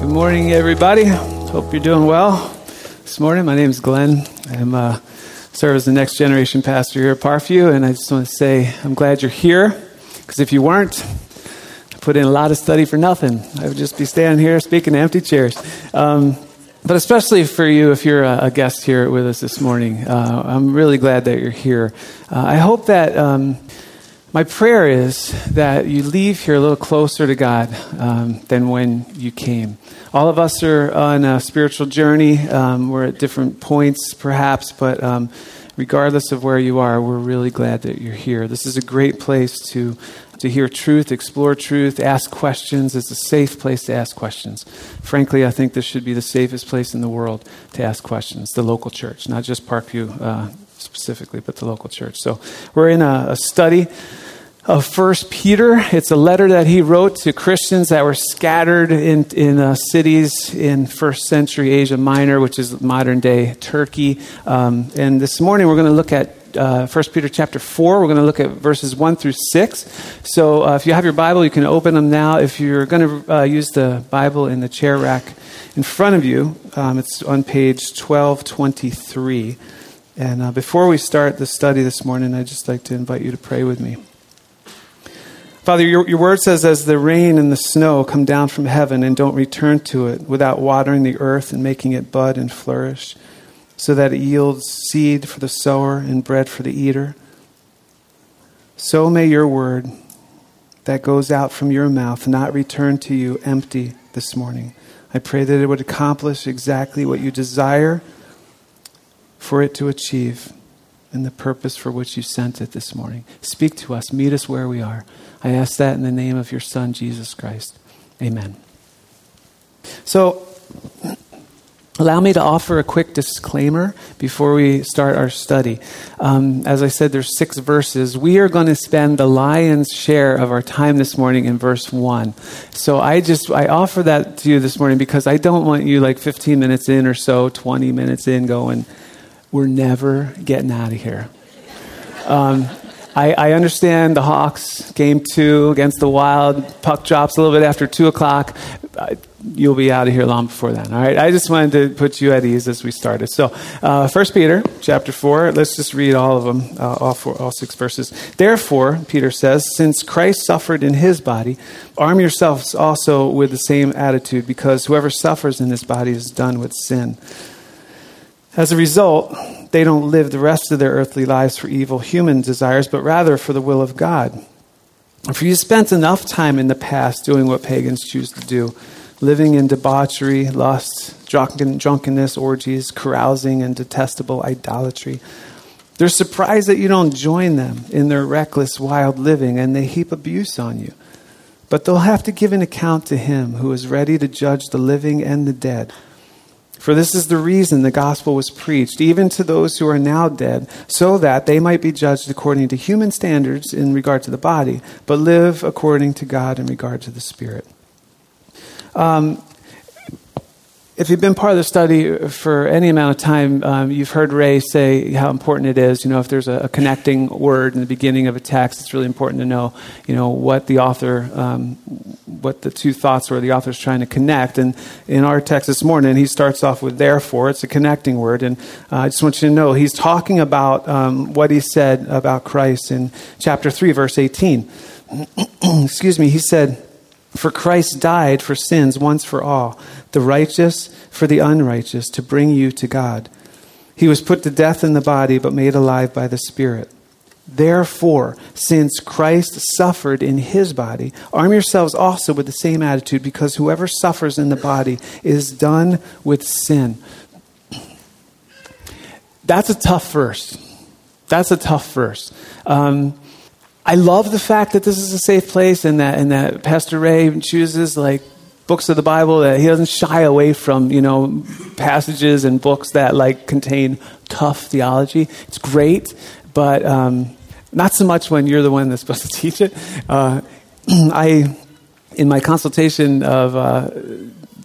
Good morning, everybody. Hope you're doing well this morning. My name is Glenn. I'm uh, serve as the next generation pastor here at Parkview, and I just want to say I'm glad you're here because if you weren't, I put in a lot of study for nothing. I would just be standing here speaking to empty chairs. Um, but especially for you, if you're a, guest here with us this morning, uh, I'm really glad that you're here. Uh, I hope that. Um, my prayer is that you leave here a little closer to God um, than when you came. All of us are on a spiritual journey. Um, we're at different points, perhaps, but um, regardless of where you are, we're really glad that you're here. This is a great place to, to hear truth, explore truth, ask questions. It's a safe place to ask questions. Frankly, I think this should be the safest place in the world to ask questions, the local church, not just Parkview uh, specifically, but the local church. So we're in a, a study of First Peter. It's a letter that he wrote to Christians that were scattered in, in uh, cities in first century Asia Minor, which is modern day Turkey. Um, and this morning we're going to look at uh, 1 Peter chapter 4. We're going to look at verses 1 through 6. So uh, if you have your Bible, you can open them now. If you're going to uh, use the Bible in the chair rack in front of you, um, it's on page 1223. And uh, before we start the study this morning, I'd just like to invite you to pray with me. Father, your, your word says, as the rain and the snow come down from heaven and don't return to it without watering the earth and making it bud and flourish, so that it yields seed for the sower and bread for the eater, so may your word that goes out from your mouth not return to you empty this morning. I pray that it would accomplish exactly what you desire for it to achieve and the purpose for which you sent it this morning. Speak to us, meet us where we are. I ask that in the name of your Son, Jesus Christ. Amen. So, allow me to offer a quick disclaimer before we start our study. Um, as I said, there's six verses. We are going to spend the lion's share of our time this morning in verse one. So I just I offer that to you this morning because I don't want you like 15 minutes in or so, 20 minutes in, going we're never getting out of here. Um, I, I, understand the Hawks game two against the Wild. Puck drops a little bit after two o'clock. You'll be out of here long before then. All right. I just wanted to put you at ease as we started. So, uh, First Peter chapter four. Let's just read all of them, uh, all four, all six verses. Therefore, Peter says, since Christ suffered in his body, arm yourselves also with the same attitude, because whoever suffers in this body is done with sin. As a result, they don't live the rest of their earthly lives for evil human desires, but rather for the will of God. If you spent enough time in the past doing what pagans choose to do, living in debauchery, lust, drunken, drunkenness, orgies, carousing, and detestable idolatry. They're surprised that you don't join them in their reckless, wild living, and they heap abuse on you. But they'll have to give an account to him who is ready to judge the living and the dead. For this is the reason the gospel was preached, even to those who are now dead, so that they might be judged according to human standards in regard to the body, but live according to God in regard to the spirit. Um, if you've been part of the study for any amount of time, um, you've heard Ray say how important it is. You know, if there's a, a, connecting word in the beginning of a text, it's really important to know, you know, what the author, um, what the two thoughts were the author's trying to connect. And in our text this morning, he starts off with therefore. It's a connecting word, and uh, I just want you to know he's talking about um, what he said about Christ in chapter three, verse eighteen. Excuse me. He said. For Christ died for sins once for all, the righteous for the unrighteous, to bring you to God. He was put to death in the body, but made alive by the Spirit. Therefore, since Christ suffered in his body, arm yourselves also with the same attitude, because whoever suffers in the body is done with sin. That's a tough verse. That's a tough verse. Um, I love the fact that this is a safe place and that, and that Pastor Ray chooses like books of the Bible that he doesn't shy away from, you know, passages and books that like contain tough theology. It's great, but um, not so much when you're the one that's supposed to teach it. Uh, I, in my consultation of uh,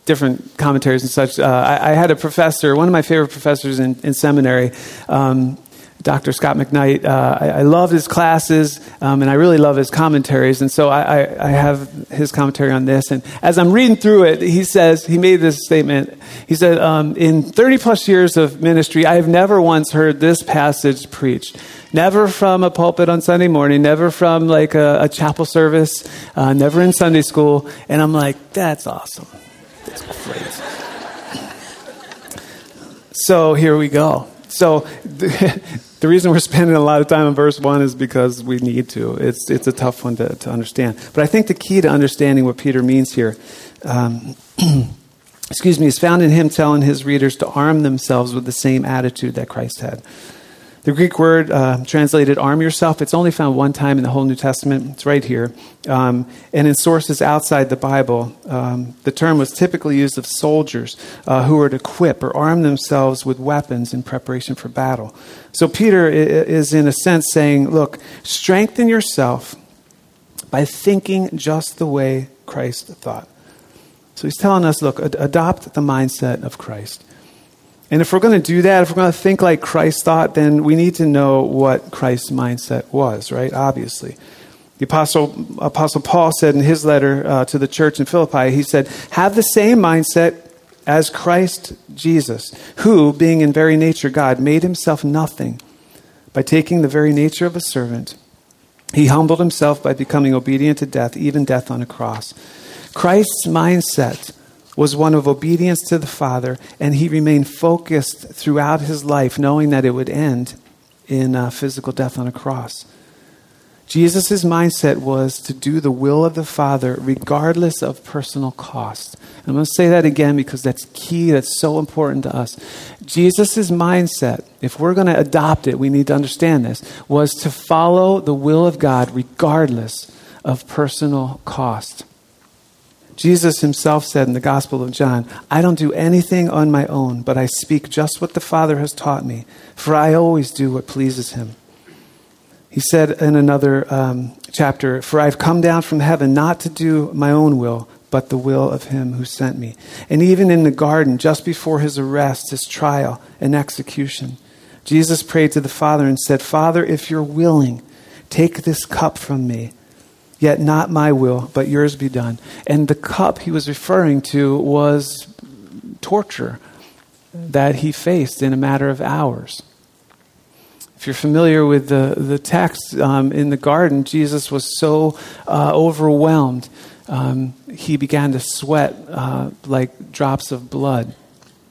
different commentaries and such, uh, I, I, had a professor, one of my favorite professors in, in seminary. Um, Dr. Scot McKnight. Uh, I, I, love his classes, um, and I really love his commentaries. And so I, I, I, have his commentary on this. And as I'm reading through it, he says, he made this statement. He said, um, In 30 plus years of ministry, I have never once heard this passage preached. Never from a pulpit on Sunday morning, never from like a, a chapel service, uh, never in Sunday school. And I'm like, that's awesome. That's great. so here we go. So the, the, reason we're spending a lot of time on verse 1 is because we need to. It's, it's a tough one to, to understand. But I think the key to understanding what Peter means here, um, excuse me, is found in him telling his readers to arm themselves with the same attitude that Christ had. The Greek word uh, translated arm yourself, it's only found one time in the whole New Testament. It's right here. Um, and in sources outside the Bible, um, the term was typically used of soldiers uh, who were to equip or arm themselves with weapons in preparation for battle. So Peter is, in a sense, saying, look, strengthen yourself by thinking just the way Christ thought. So he's telling us, look, ad- adopt the mindset of Christ. And if we're going to do that, if we're going to think like Christ thought, then we need to know what Christ's mindset was, right? Obviously. The Apostle, Apostle Paul said in his letter uh, to the church in Philippi, he said, Have the same mindset as Christ Jesus, who, being in very nature God, made himself nothing by taking the very nature of a servant. He humbled himself by becoming obedient to death, even death on a cross. Christ's mindset was one of obedience to the Father, and he remained focused throughout his life, knowing that it would end in uh, physical death on a cross. Jesus' mindset was to do the will of the Father regardless of personal cost. I'm going to say that again because that's key, that's so important to us. Jesus' mindset, if we're going to adopt it, we need to understand this, was to follow the will of God regardless of personal cost. Jesus himself said in the Gospel of John, I don't do anything on my own, but I speak just what the Father has taught me, for I always do what pleases him. He said in another um, chapter, For I've come down from heaven not to do my own will, but the will of him who sent me. And even in the garden, just before his arrest, his trial, and execution, Jesus prayed to the Father and said, Father, if you're willing, take this cup from me. Yet not my will, but yours be done. And the cup he was referring to was torture that he faced in a matter of hours. If you're familiar with the, the text um, in the garden, Jesus was so uh, overwhelmed, um, he began to sweat uh, like drops of blood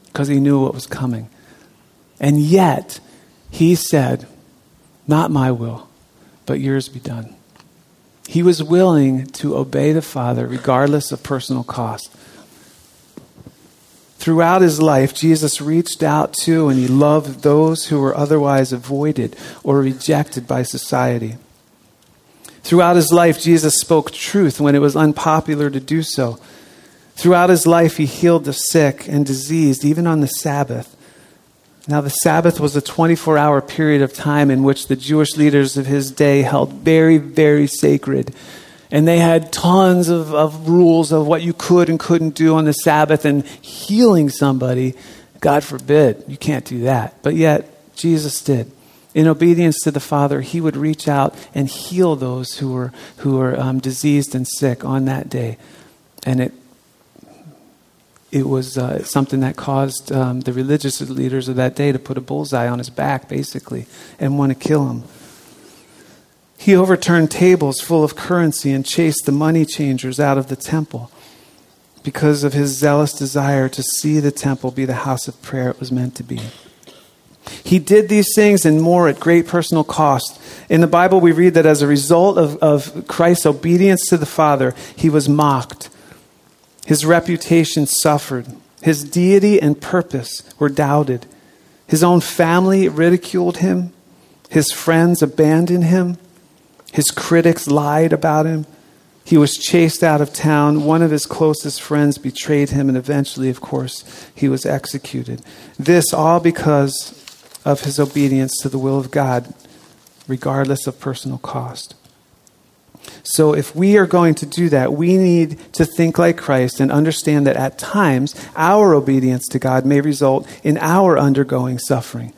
because he knew what was coming. And yet, he said, Not my will, but yours be done. He was willing to obey the Father regardless of personal cost. Throughout his life, Jesus reached out to and he loved those who were otherwise avoided or rejected by society. Throughout his life, Jesus spoke truth when it was unpopular to do so. Throughout his life, he healed the sick and diseased, even on the Sabbath. Now, the Sabbath was a 24 hour period of time in which the Jewish leaders of his day held very, very sacred. And they had tons of, of rules of what you could and couldn't do on the Sabbath, and healing somebody, God forbid, you can't do that. But yet, Jesus did. In obedience to the Father, he would reach out and heal those who were, who were um, diseased and sick on that day. And it it was uh, something that caused um, the religious leaders of that day to put a bullseye on his back, basically, and want to kill him. He overturned tables full of currency and chased the money changers out of the temple because of his zealous desire to see the temple be the house of prayer it was meant to be. He did these things and more at great personal cost. In the Bible, we read that as a result of, of Christ's obedience to the Father, he was mocked his reputation suffered. His deity and purpose were doubted. His own family ridiculed him. His friends abandoned him. His critics lied about him. He was chased out of town. One of his closest friends betrayed him, and eventually, of course, he was executed. This all because of his obedience to the will of God, regardless of personal cost. So, if we are going to do that, we need to think like Christ and understand that at times our obedience to God may result in our undergoing suffering.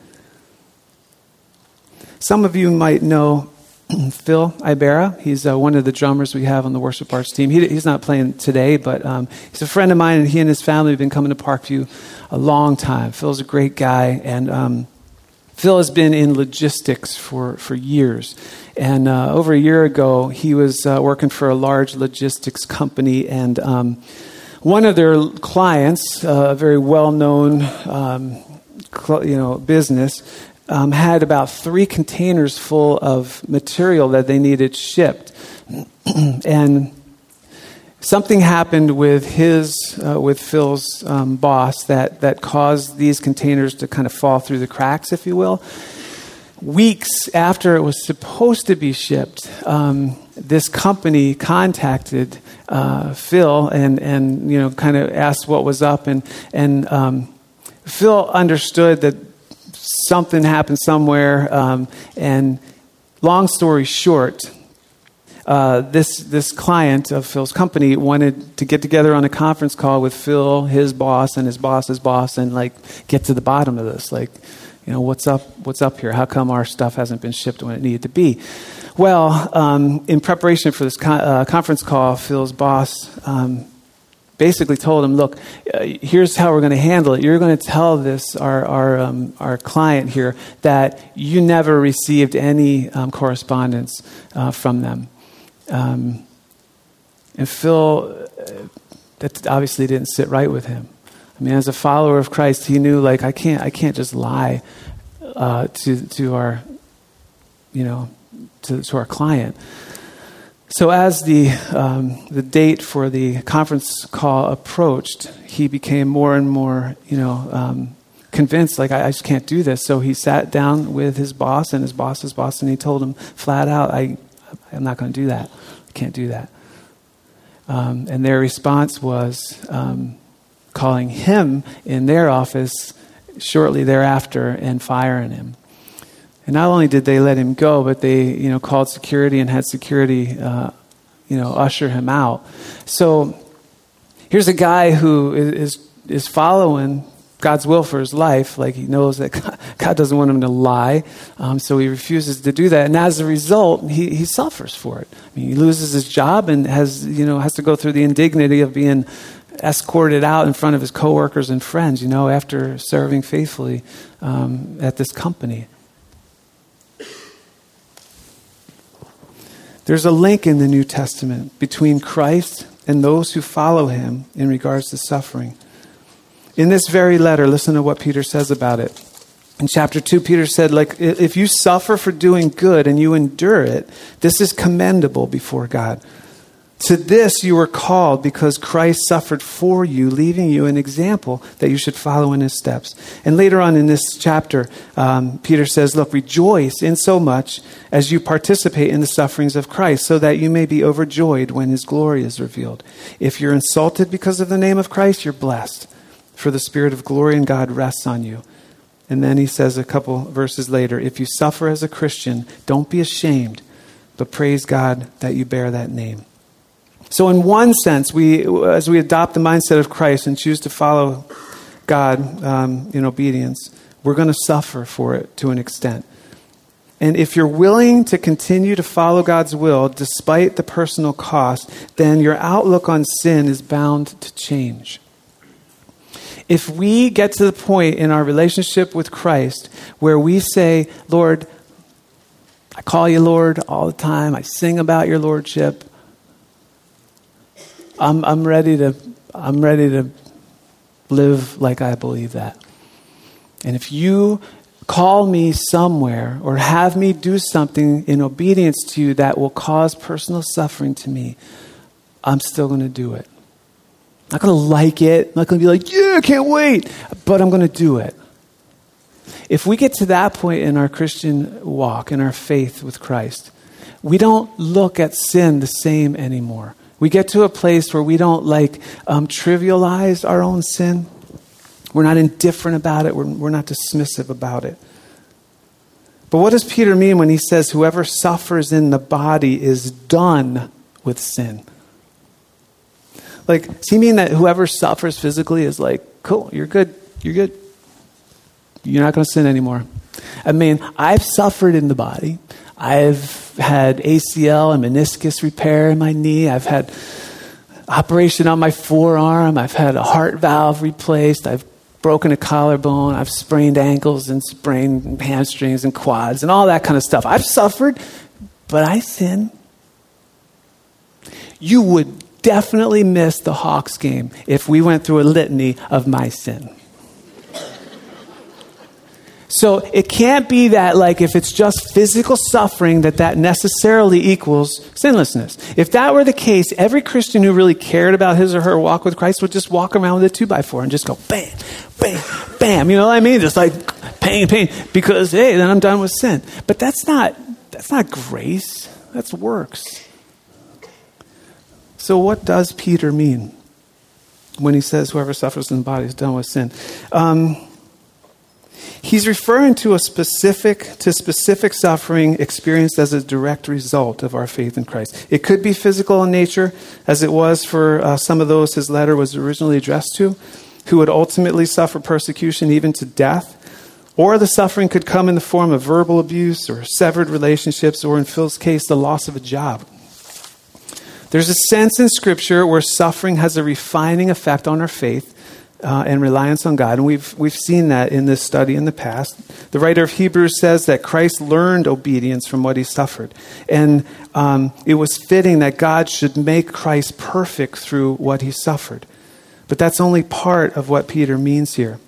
some of you might know Phil Ibera. He's uh, one of the drummers we have on the worship arts team. He, he's not playing today, but um, he's a friend of mine, and he and his family have been coming to Parkview a long time. Phil's a great guy, and um, Phil has been in logistics for, for years. And uh, over a year ago, he was uh, working for a large logistics company, and um, one of their clients, uh, a very well known um, you know, business, um, had about three containers full of material that they needed shipped. and something happened with his, uh, with Phil's um, boss that, that caused these containers to kind of fall through the cracks, if you will. Weeks after it was supposed to be shipped, um, this company contacted uh, Phil and, and you know kind of asked what was up and and um, Phil understood that something happened somewhere. Um, and long story short, uh, this this client of Phil's company wanted to get together on a conference call with Phil, his boss, and his boss's boss, and like get to the bottom of this. Like, you know, what's up? What's up here? How come our stuff hasn't been shipped when it needed to be? Well, um, in preparation for this uh, conference call, Phil's boss um, basically told him, look, uh, here's how we're going to handle it. You're going to tell this, our, our, um, our client here, that you never received any um, correspondence uh, from them. Um, and Phil, uh, that obviously didn't sit right with him. I mean, as a follower of Christ, he knew, like, I can't, I can't just lie uh, to, to our, you know, to, to our client. So, as the, um, the date for the conference call approached, he became more and more, you know, um, convinced, like, I, I, just can't do this. So, he sat down with his boss and his boss's boss, and he told him flat out, I, I'm not going to do that. I can't do that. Um, and their response was um, calling him in their office shortly thereafter and firing him. And not only did they let him go, but they, you know, called security and had security, uh, you know, usher him out. So here's a guy who is is following God's will for his life. Like he knows that God doesn't want him to lie, um, so he refuses to do that. And as a result, he, he suffers for it. I mean, he loses his job and has you know has to go through the indignity of being escorted out in front of his coworkers and friends. You know, after serving faithfully um, at this company. There's a link in the New Testament between Christ and those who follow him in regards to suffering. In this very letter, listen to what Peter says about it. In chapter 2, Peter said, like, if you suffer for doing good and you endure it, this is commendable before God. To this you were called because Christ suffered for you, leaving you an example that you should follow in his steps. And later on in this chapter, um, Peter says, Look, rejoice in so much as you participate in the sufferings of Christ, so that you may be overjoyed when his glory is revealed. If you're insulted because of the name of Christ, you're blessed, for the Spirit of glory in God rests on you. And then he says a couple verses later, If you suffer as a Christian, don't be ashamed, but praise God that you bear that name. So, in one sense, we, as we adopt the mindset of Christ and choose to follow God um, in obedience, we're going to suffer for it to an extent. And if you're willing to continue to follow God's will despite the personal cost, then your outlook on sin is bound to change. If we get to the point in our relationship with Christ where we say, Lord, I call you Lord all the time, I sing about your Lordship, I'm, I'm ready to I'm ready to live like I believe that. And if you call me somewhere or have me do something in obedience to you that will cause personal suffering to me, I'm still going to do it. I'm not going to like it. I'm not going to be like, yeah, I can't wait. But I'm going to do it. If we get to that point in our Christian walk, in our faith with Christ, we don't look at sin the same anymore. We get to a place where we don't like um, trivialize our own sin. We're not indifferent about it. We're, we're not dismissive about it. But what does Peter mean when he says, whoever suffers in the body is done with sin? Like, does he mean that whoever suffers physically is like, cool, you're good, you're good. You're not going to sin anymore. I mean, I've suffered in the body. I've had ACL and meniscus repair in my knee. I've had operation on my forearm. I've had a heart valve replaced. I've broken a collarbone. I've sprained ankles and sprained hamstrings and quads and all that kind of stuff. I've suffered, but I sin. You would definitely miss the Hawks game if we went through a litany of my sin. So it can't be that, like, if it's just physical suffering, that that necessarily equals sinlessness. If that were the case, every Christian who really cared about his or her walk with Christ would just walk around with a two by four and just go bam, bam, bam. You know what I mean? Just like pain, pain, because hey, then I'm done with sin. But that's not that's not grace. That's works. So what does Peter mean when he says, "Whoever suffers in the body is done with sin"? Um, He's referring to a specific to specific suffering experienced as a direct result of our faith in Christ. It could be physical in nature, as it was for uh, some of those his letter was originally addressed to, who would ultimately suffer persecution even to death. Or the suffering could come in the form of verbal abuse or severed relationships, or in Phil's case, the loss of a job. There's a sense in Scripture where suffering has a refining effect on our faith uh, and reliance on God. And we've, we've seen that in this study in the past. The writer of Hebrews says that Christ learned obedience from what he suffered. And um, it was fitting that God should make Christ perfect through what he suffered. But that's only part of what Peter means here.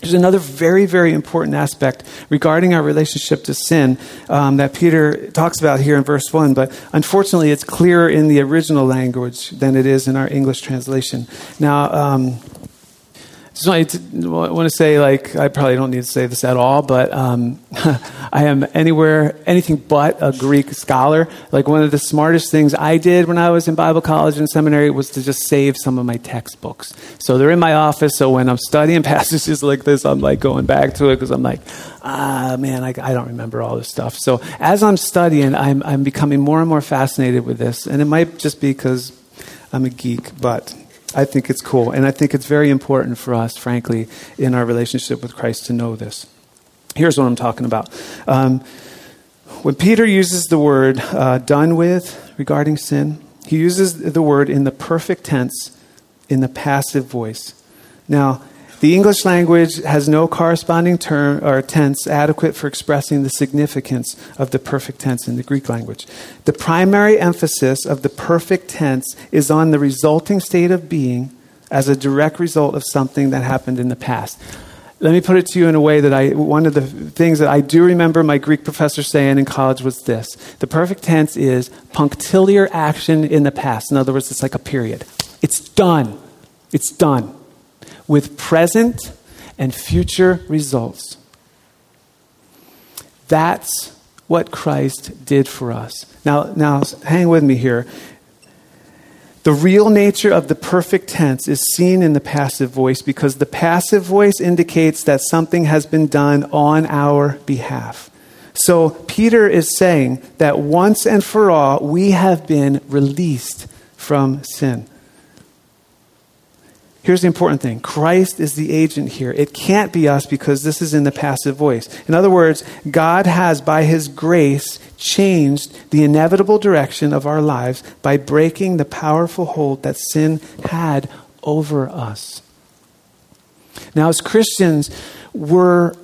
There's another very, very important aspect regarding our relationship to sin um, that Peter talks about here in verse 1, but unfortunately it's clearer in the original language than it is in our English translation. Now, um, to, want to say, like, I probably don't need to say this at all, but um, I am anywhere, anything but a Greek scholar. Like, one of the smartest things I did when I was in Bible college and seminary was to just save some of my textbooks. So they're in my office, so when I'm studying passages like this, I'm like going back to it because I'm like, ah, man, I, I don't remember all this stuff. So as I'm studying, I'm, I'm becoming more and more fascinated with this. And it might just be because I'm a geek, but I think it's cool. And I think it's very important for us, frankly, in our relationship with Christ to know this. Here's what I'm talking about. Um, when Peter uses the word uh, done with regarding sin, he uses the word in the perfect tense, in the passive voice. Now, the English language has no corresponding term or tense adequate for expressing the significance of the perfect tense in the Greek language. The primary emphasis of the perfect tense is on the resulting state of being as a direct result of something that happened in the past. Let me put it to you in a way that I, one of the things that I do remember my Greek professor saying in college was this the perfect tense is punctiliar action in the past. In other words, it's like a period. It's done. It's done with present and future results. That's what Christ did for us. Now, now hang with me here. The real nature of the perfect tense is seen in the passive voice because the passive voice indicates that something has been done on our behalf. So, Peter is saying that once and for all, we have been released from sin. Here's the important thing Christ is the agent here. It can't be us because this is in the passive voice. In other words, God has, by his grace, changed the inevitable direction of our lives by breaking the powerful hold that sin had over us. Now, as Christians, we're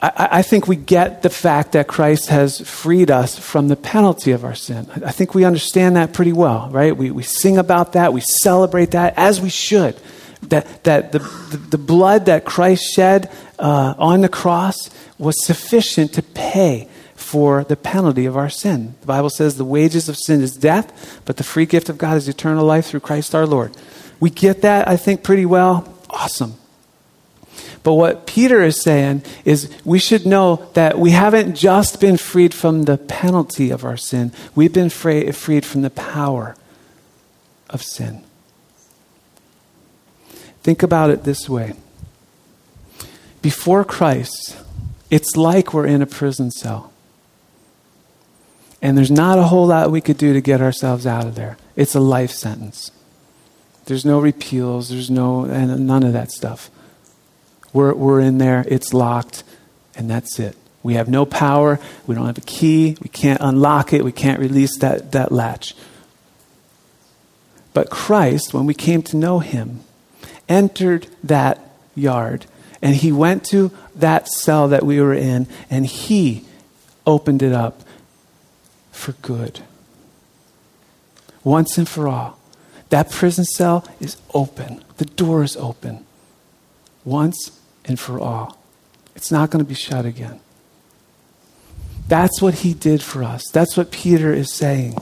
I, I, think we get the fact that Christ has freed us from the penalty of our sin. I think we understand that pretty well, right? We, we sing about that, we celebrate that, as we should. That, that the, the, the blood that Christ shed uh, on the cross was sufficient to pay for the penalty of our sin. The Bible says the wages of sin is death, but the free gift of God is eternal life through Christ our Lord. We get that, I think, pretty well. Awesome. But what Peter is saying is we should know that we haven't just been freed from the penalty of our sin, we've been freed from the power of sin. Think about it this way before Christ, it's like we're in a prison cell. And there's not a whole lot we could do to get ourselves out of there. It's a life sentence. There's no repeals, there's no, and none of that stuff. We're, we're in there, it's locked, and that's it. We have no power. We don't have a key. We can't unlock it. We can't release that, that latch. But Christ, when we came to know him, entered that yard and he went to that cell that we were in and he opened it up for good. Once and for all. That prison cell is open. The door is open. Once and for all. It's not going to be shut again. That's what he did for us. That's what Peter is saying.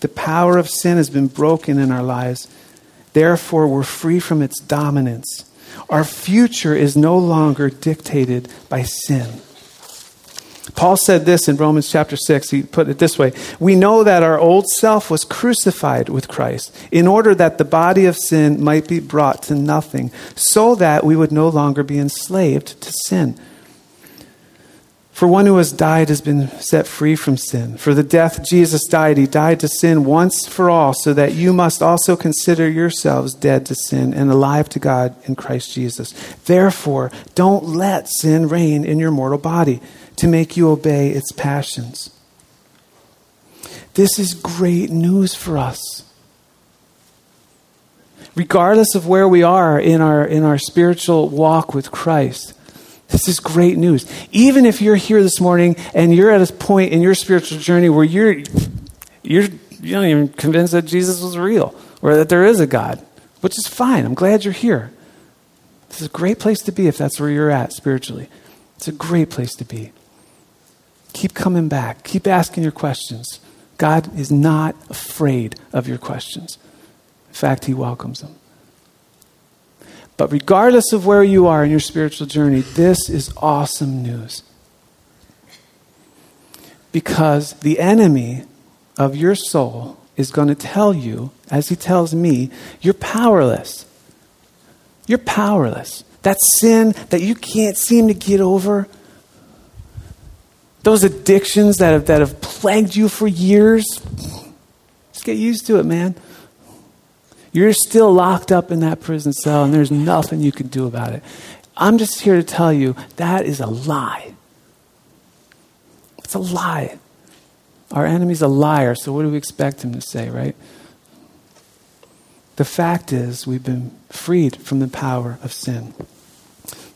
The power of sin has been broken in our lives. Therefore, we're free from its dominance. Our future is no longer dictated by sin. Paul said this in Romans chapter 6. He put it this way We know that our old self was crucified with Christ in order that the body of sin might be brought to nothing, so that we would no longer be enslaved to sin. For one who has died has been set free from sin. For the death Jesus died, he died to sin once for all, so that you must also consider yourselves dead to sin and alive to God in Christ Jesus. Therefore, don't let sin reign in your mortal body to make you obey its passions. This is great news for us. Regardless of where we are in our, in our spiritual walk with Christ, this is great news. Even if you're here this morning and you're at a point in your spiritual journey where you're, you're you don't even convinced that Jesus was real or that there is a God, which is fine. I'm glad you're here. This is a great place to be if that's where you're at spiritually. It's a great place to be. Keep coming back. Keep asking your questions. God is not afraid of your questions. In fact, He welcomes them. But regardless of where you are in your spiritual journey, this is awesome news. Because the enemy of your soul is going to tell you, as he tells me, you're powerless. You're powerless. That sin that you can't seem to get over, those addictions that have, that have plagued you for years, just get used to it, man. You're still locked up in that prison cell, and there's nothing you can do about it. I'm just here to tell you that is a lie. It's a lie. Our enemy's a liar, so what do we expect him to say, right? The fact is, we've been freed from the power of sin.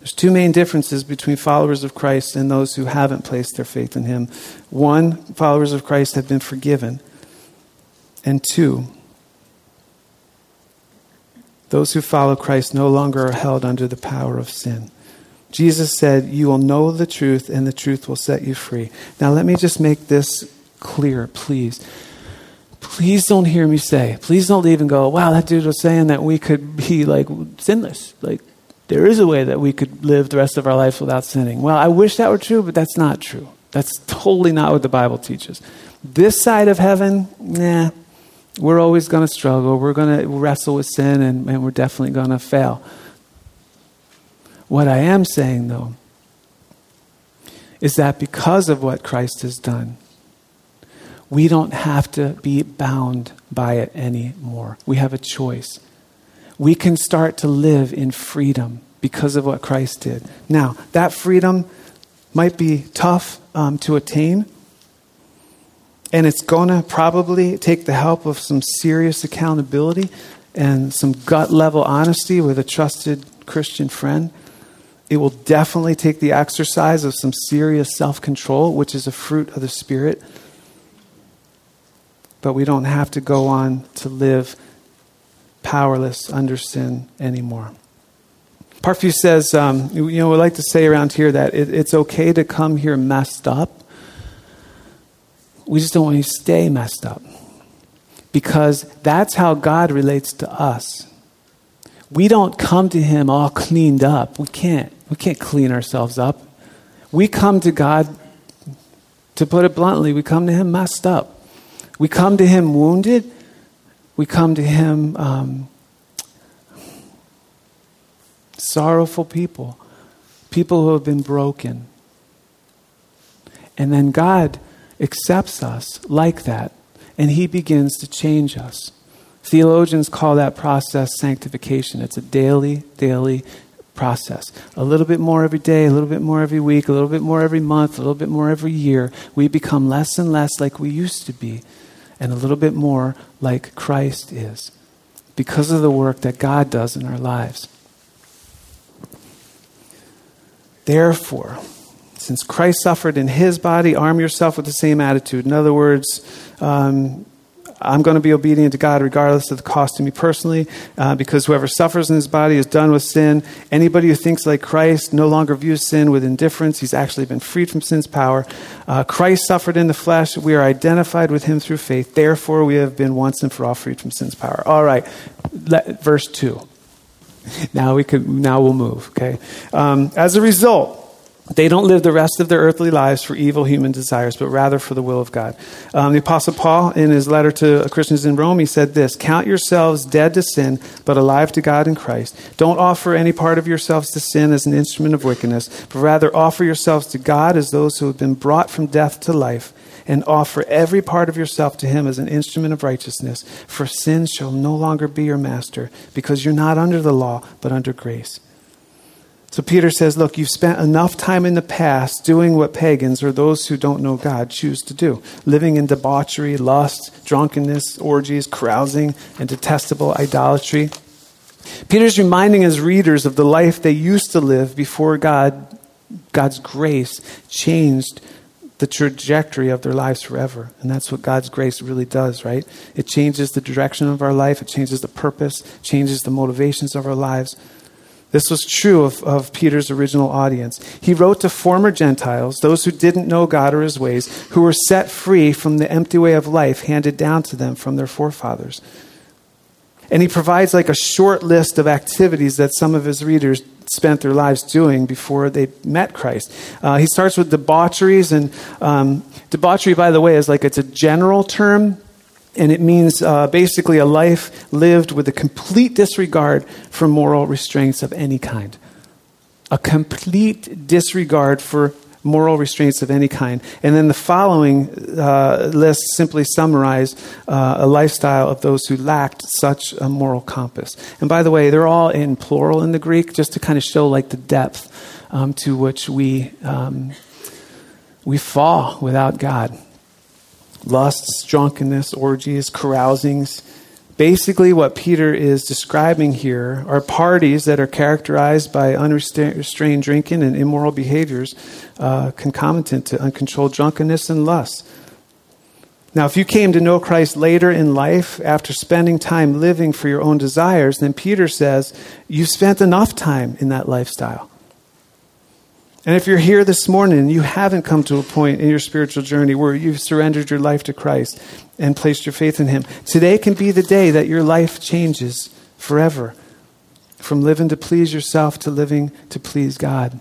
There's two main differences between followers of Christ and those who haven't placed their faith in him. One, followers of Christ have been forgiven. And two, those who follow Christ no longer are held under the power of sin. Jesus said, You will know the truth, and the truth will set you free. Now, let me just make this clear, please. Please don't hear me say, please don't leave and go, wow, that dude was saying that we could be like sinless. Like, there is a way that we could live the rest of our lives without sinning. Well, I wish that were true, but that's not true. That's totally not what the Bible teaches. This side of heaven, nah, we're always going to struggle. We're going to wrestle with sin, and, and we're definitely going to fail. What I am saying, though, is that because of what Christ has done, we don't have to be bound by it anymore. We have a choice. We can start to live in freedom because of what Christ did. Now, that freedom might be tough um, to attain and it's going to probably take the help of some serious accountability and some gut level honesty with a trusted Christian friend. It will definitely take the exercise of some serious self control, which is a fruit of the Spirit. But we don't have to go on to live powerless under sin anymore. Parkview says, um, you know, we like to say around here that it, it's okay to come here messed up we just don't want you to stay messed up. Because that's how God relates to us. We don't come to Him all cleaned up. We can't. We can't clean ourselves up. We come to God, to put it bluntly, we come to Him messed up. We come to Him wounded. We come to Him um, sorrowful people, people who have been broken. And then God accepts us like that, and he begins to change us. Theologians call that process sanctification. It's a daily, daily process. A little bit more every day, a little bit more every week, a little bit more every month, a little bit more every year. We become less and less like we used to be, and a little bit more like Christ is because of the work that God does in our lives. Therefore, since Christ suffered in his body, arm yourself with the same attitude. In other words, um, I'm going to be obedient to God regardless of the cost to me personally, uh, because whoever suffers in his body is done with sin. Anybody who thinks like Christ no longer views sin with indifference. He's actually been freed from sin's power. Uh, Christ suffered in the flesh. We are identified with him through faith. Therefore, we have been once and for all freed from sin's power. All right, Let, verse 2. Now we could. Now we'll move. Okay. Um, as a result, they don't live the rest of their earthly lives for evil human desires, but rather for the will of God. Um, the Apostle Paul, in his letter to Christians in Rome, he said this Count yourselves dead to sin, but alive to God in Christ. Don't offer any part of yourselves to sin as an instrument of wickedness, but rather offer yourselves to God as those who have been brought from death to life, and offer every part of yourself to Him as an instrument of righteousness. For sin shall no longer be your master, because you're not under the law, but under grace. So Peter says, Look, you've spent enough time in the past doing what pagans or those who don't know God choose to do living in debauchery, lust, drunkenness, orgies, carousing, and detestable idolatry. Peter's reminding his readers of the life they used to live before God, God's grace changed the trajectory of their lives forever. And that's what God's grace really does, right? It changes the direction of our life, it changes the purpose, changes the motivations of our lives. This was true of, of Peter's original audience. He wrote to former Gentiles, those who didn't know God or his ways, who were set free from the empty way of life handed down to them from their forefathers. And he provides like a short list of activities that some of his readers spent their lives doing before they met Christ. Uh, he starts with debaucheries, and um, debauchery, by the way, is like it's a general term and it means uh, basically a life lived with a complete disregard for moral restraints of any kind. A complete disregard for moral restraints of any kind. And then the following uh, list simply summarize uh, a lifestyle of those who lacked such a moral compass. And by the way, they're all in plural in the Greek, just to kind of show like the depth um, to which we um, we fall without God lusts, drunkenness, orgies, carousings. Basically, what Peter is describing here are parties that are characterized by unrestrained drinking and immoral behaviors uh, concomitant to uncontrolled drunkenness and lust. Now, if you came to know Christ later in life after spending time living for your own desires, then Peter says you spent enough time in that lifestyle. And if you're here this morning and you haven't come to a point in your spiritual journey where you've surrendered your life to Christ and placed your faith in Him, today can be the day that your life changes forever from living to please yourself to living to please God.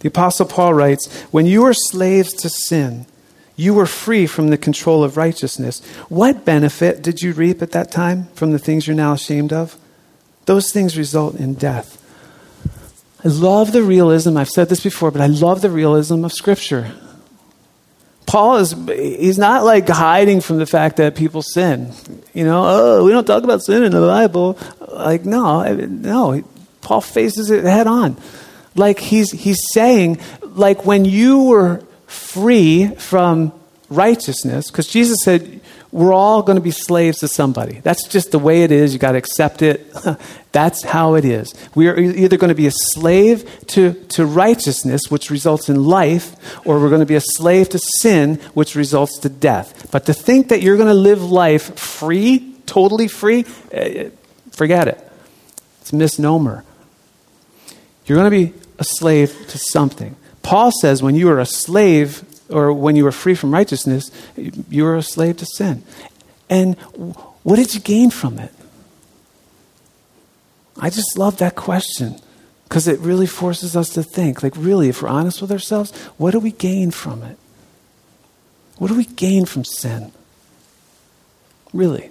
The Apostle Paul writes When you were slaves to sin, you were free from the control of righteousness. What benefit did you reap at that time from the things you're now ashamed of? Those things result in death. I love the realism. I've said this before, but I love the realism of Scripture. Paul is he's not like hiding from the fact that people sin. You know, oh, we don't talk about sin in the Bible. Like no, no. Paul faces it head on. Like he's he's saying like when you were free from righteousness because Jesus said we're all going to be slaves to somebody. That's just the way it is. You got to accept it. That's how it is. We are either going to be a slave to, to righteousness, which results in life, or we're going to be a slave to sin, which results to death. But to think that you're going to live life free, totally free, eh, forget it. It's a misnomer. You're going to be a slave to something. Paul says when you are a slave or when you were free from righteousness, you were a slave to sin. And what did you gain from it? I just love that question because it really forces us to think. Like, really, if we're honest with ourselves, what do we gain from it? What do we gain from sin? Really.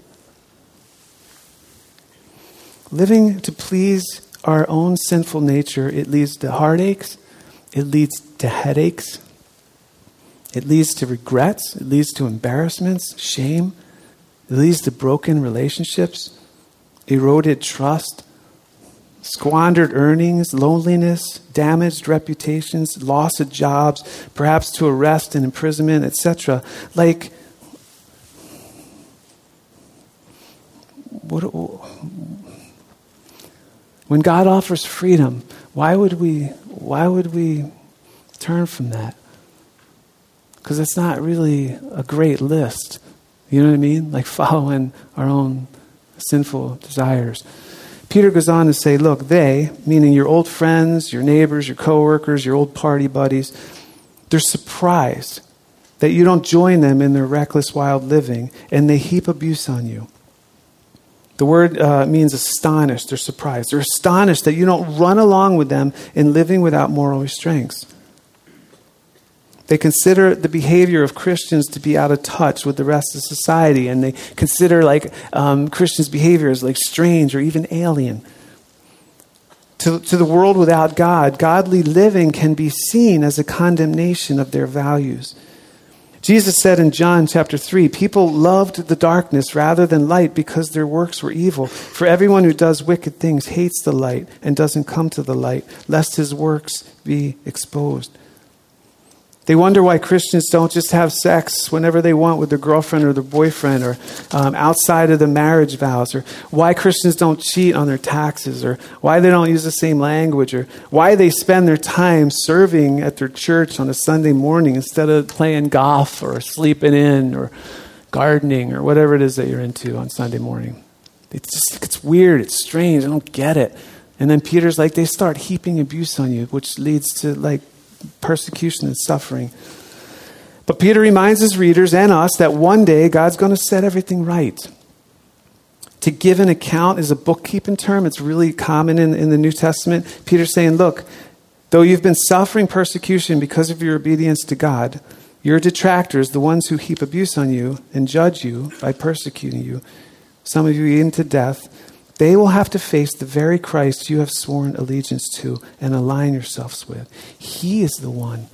Living to please our own sinful nature, it leads to heartaches, it leads to headaches, it leads to regrets, it leads to embarrassments, shame, it leads to broken relationships, eroded trust, squandered earnings, loneliness, damaged reputations, loss of jobs, perhaps to arrest and imprisonment, etc. Like, what, when God offers freedom, why would we, why would we turn from that? Because it's not really a great list. You know what I mean? Like following our own sinful desires. Peter goes on to say, look, they, meaning your old friends, your neighbors, your coworkers, your old party buddies, they're surprised that you don't join them in their reckless, wild living, and they heap abuse on you. The word uh, means astonished. They're surprised. They're astonished that you don't run along with them in living without moral restraints. They consider the behavior of Christians to be out of touch with the rest of society, and they consider like um, Christians' behavior as like strange or even alien. To, to the world without God, godly living can be seen as a condemnation of their values. Jesus said in John chapter 3 people loved the darkness rather than light because their works were evil. For everyone who does wicked things hates the light and doesn't come to the light, lest his works be exposed. They wonder why Christians don't just have sex whenever they want with their girlfriend or their boyfriend or um, outside of the marriage vows, or why Christians don't cheat on their taxes, or why they don't use the same language, or why they spend their time serving at their church on a Sunday morning instead of playing golf or sleeping in or gardening or whatever it is that you're into on Sunday morning. It's just it's weird, it's strange, I don't get it. And then Peter's like, they start heaping abuse on you, which leads to like persecution and suffering. But Peter reminds his readers and us that one day God's going to set everything right. To give an account is a bookkeeping term. It's really common in, in the New Testament. Peter's saying, look, though you've been suffering persecution because of your obedience to God, your detractors, the ones who heap abuse on you and judge you by persecuting you, some of you even to death, they will have to face the very Christ you have sworn allegiance to and align yourselves with. He is the one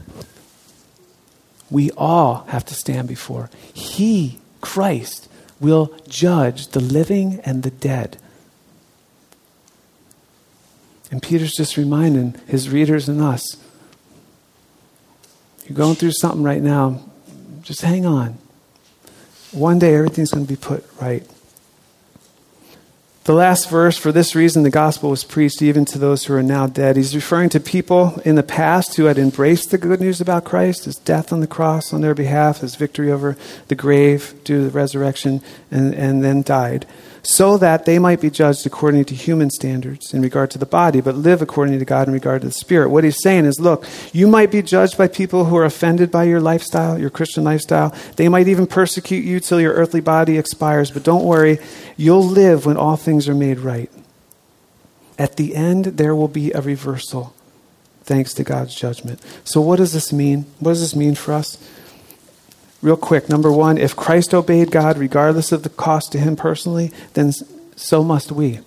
we all have to stand before. He, Christ, will judge the living and the dead. And Peter's just reminding his readers and us you're going through something right now, just hang on. One day everything's going to be put right. The last verse, for this reason, the gospel was preached even to those who are now dead. He's referring to people in the past who had embraced the good news about Christ, his death on the cross on their behalf, his victory over the grave due to the resurrection, and, and then died so that they might be judged according to human standards in regard to the body, but live according to God in regard to the spirit. What he's saying is look, you might be judged by people who are offended by your lifestyle, your Christian lifestyle. They might even persecute you till your earthly body expires, but don't worry, you'll live when all things are made right. At the end, there will be a reversal, thanks to God's judgment. So, what does this mean? What does this mean for us? Real quick, number one, if Christ obeyed God regardless of the cost to him personally, then so must we.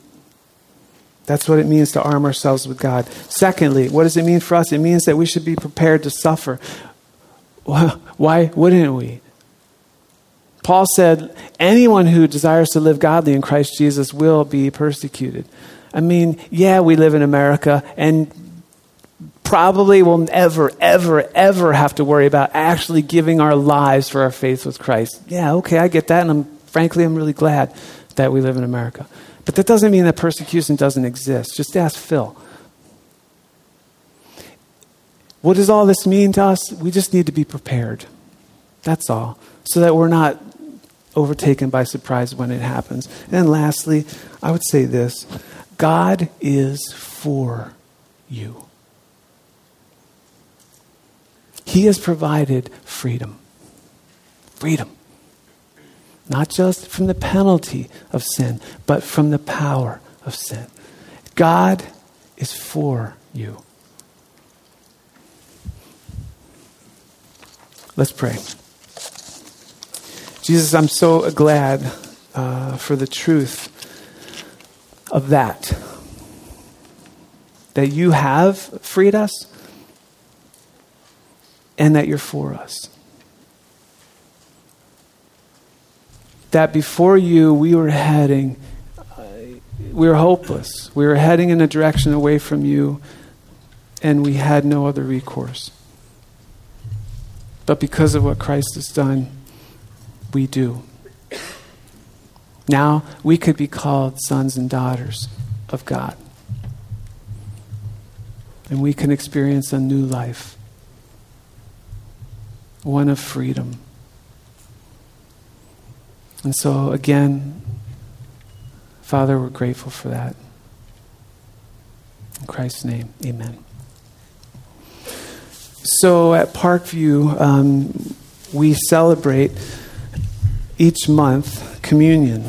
That's what it means to arm ourselves with God. Secondly, what does it mean for us? It means that we should be prepared to suffer. Why wouldn't we? Paul said, anyone who desires to live godly in Christ Jesus will be persecuted. I mean, yeah, we live in America, and probably will never, ever, ever have to worry about actually giving our lives for our faith with Christ. Yeah, okay, I get that, and I'm, frankly, I'm really glad that we live in America. But that doesn't mean that persecution doesn't exist. Just ask Phil. What does all this mean to us? We just need to be prepared. That's all. So that we're not overtaken by surprise when it happens. And lastly, I would say this God is for you. He has provided freedom. Freedom. Not just from the penalty of sin, but from the power of sin. God is for you. Let's pray. Jesus, I'm so glad uh, for the truth of that. That you have freed us and that you're for us. That before you, we were heading we were hopeless. We were heading in a direction away from you, and we had no other recourse. But because of what Christ has done, we do. Now we could be called sons and daughters of God. And we can experience a new life, one of freedom. And so, again, Father, we're grateful for that. In Christ's name, amen. So at Parkview, um, we celebrate each month communion.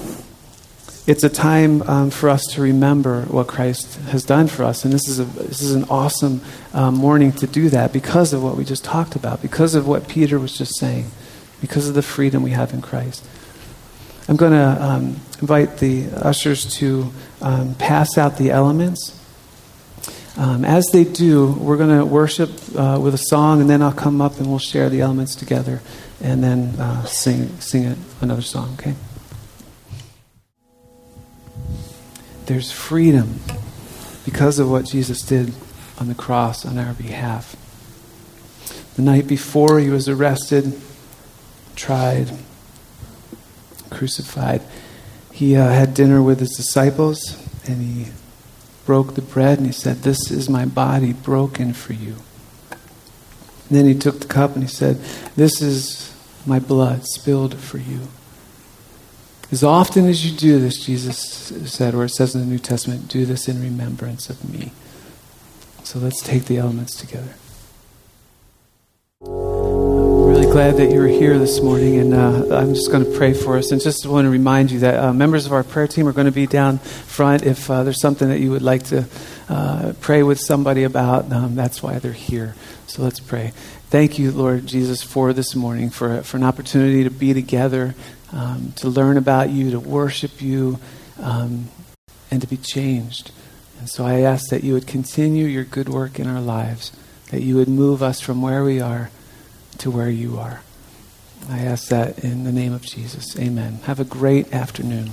It's a time um, for us to remember what Christ has done for us. And this is, a, this is an awesome um, morning to do that because of what we just talked about, because of what Peter was just saying, because of the freedom we have in Christ. I'm going to um, invite the ushers to um, pass out the elements. Um, as they do, we're going to worship uh, with a song, and then I'll come up and we'll share the elements together and then uh, sing, sing another song, okay? There's freedom because of what Jesus did on the cross on our behalf. The night before he was arrested, tried, crucified, he uh, had dinner with his disciples and he broke the bread and he said, This is my body broken for you. And then he took the cup and he said, This is my blood spilled for you. As often as you do this, Jesus said, or it says in the New Testament, do this in remembrance of me. So let's take the elements together I'm really glad that you're here this morning, and uh, I'm just going to pray for us. And just want to remind you that uh, members of our prayer team are going to be down front. If uh, there's something that you would like to uh, pray with somebody about, um, that's why they're here. So let's pray. Thank you, Lord Jesus, for this morning, for, for an opportunity to be together, um, to learn about you, to worship you, um, and to be changed. And so I ask that you would continue your good work in our lives, that you would move us from where we are to where you are. I ask that in the name of Jesus. Amen. Have a great afternoon.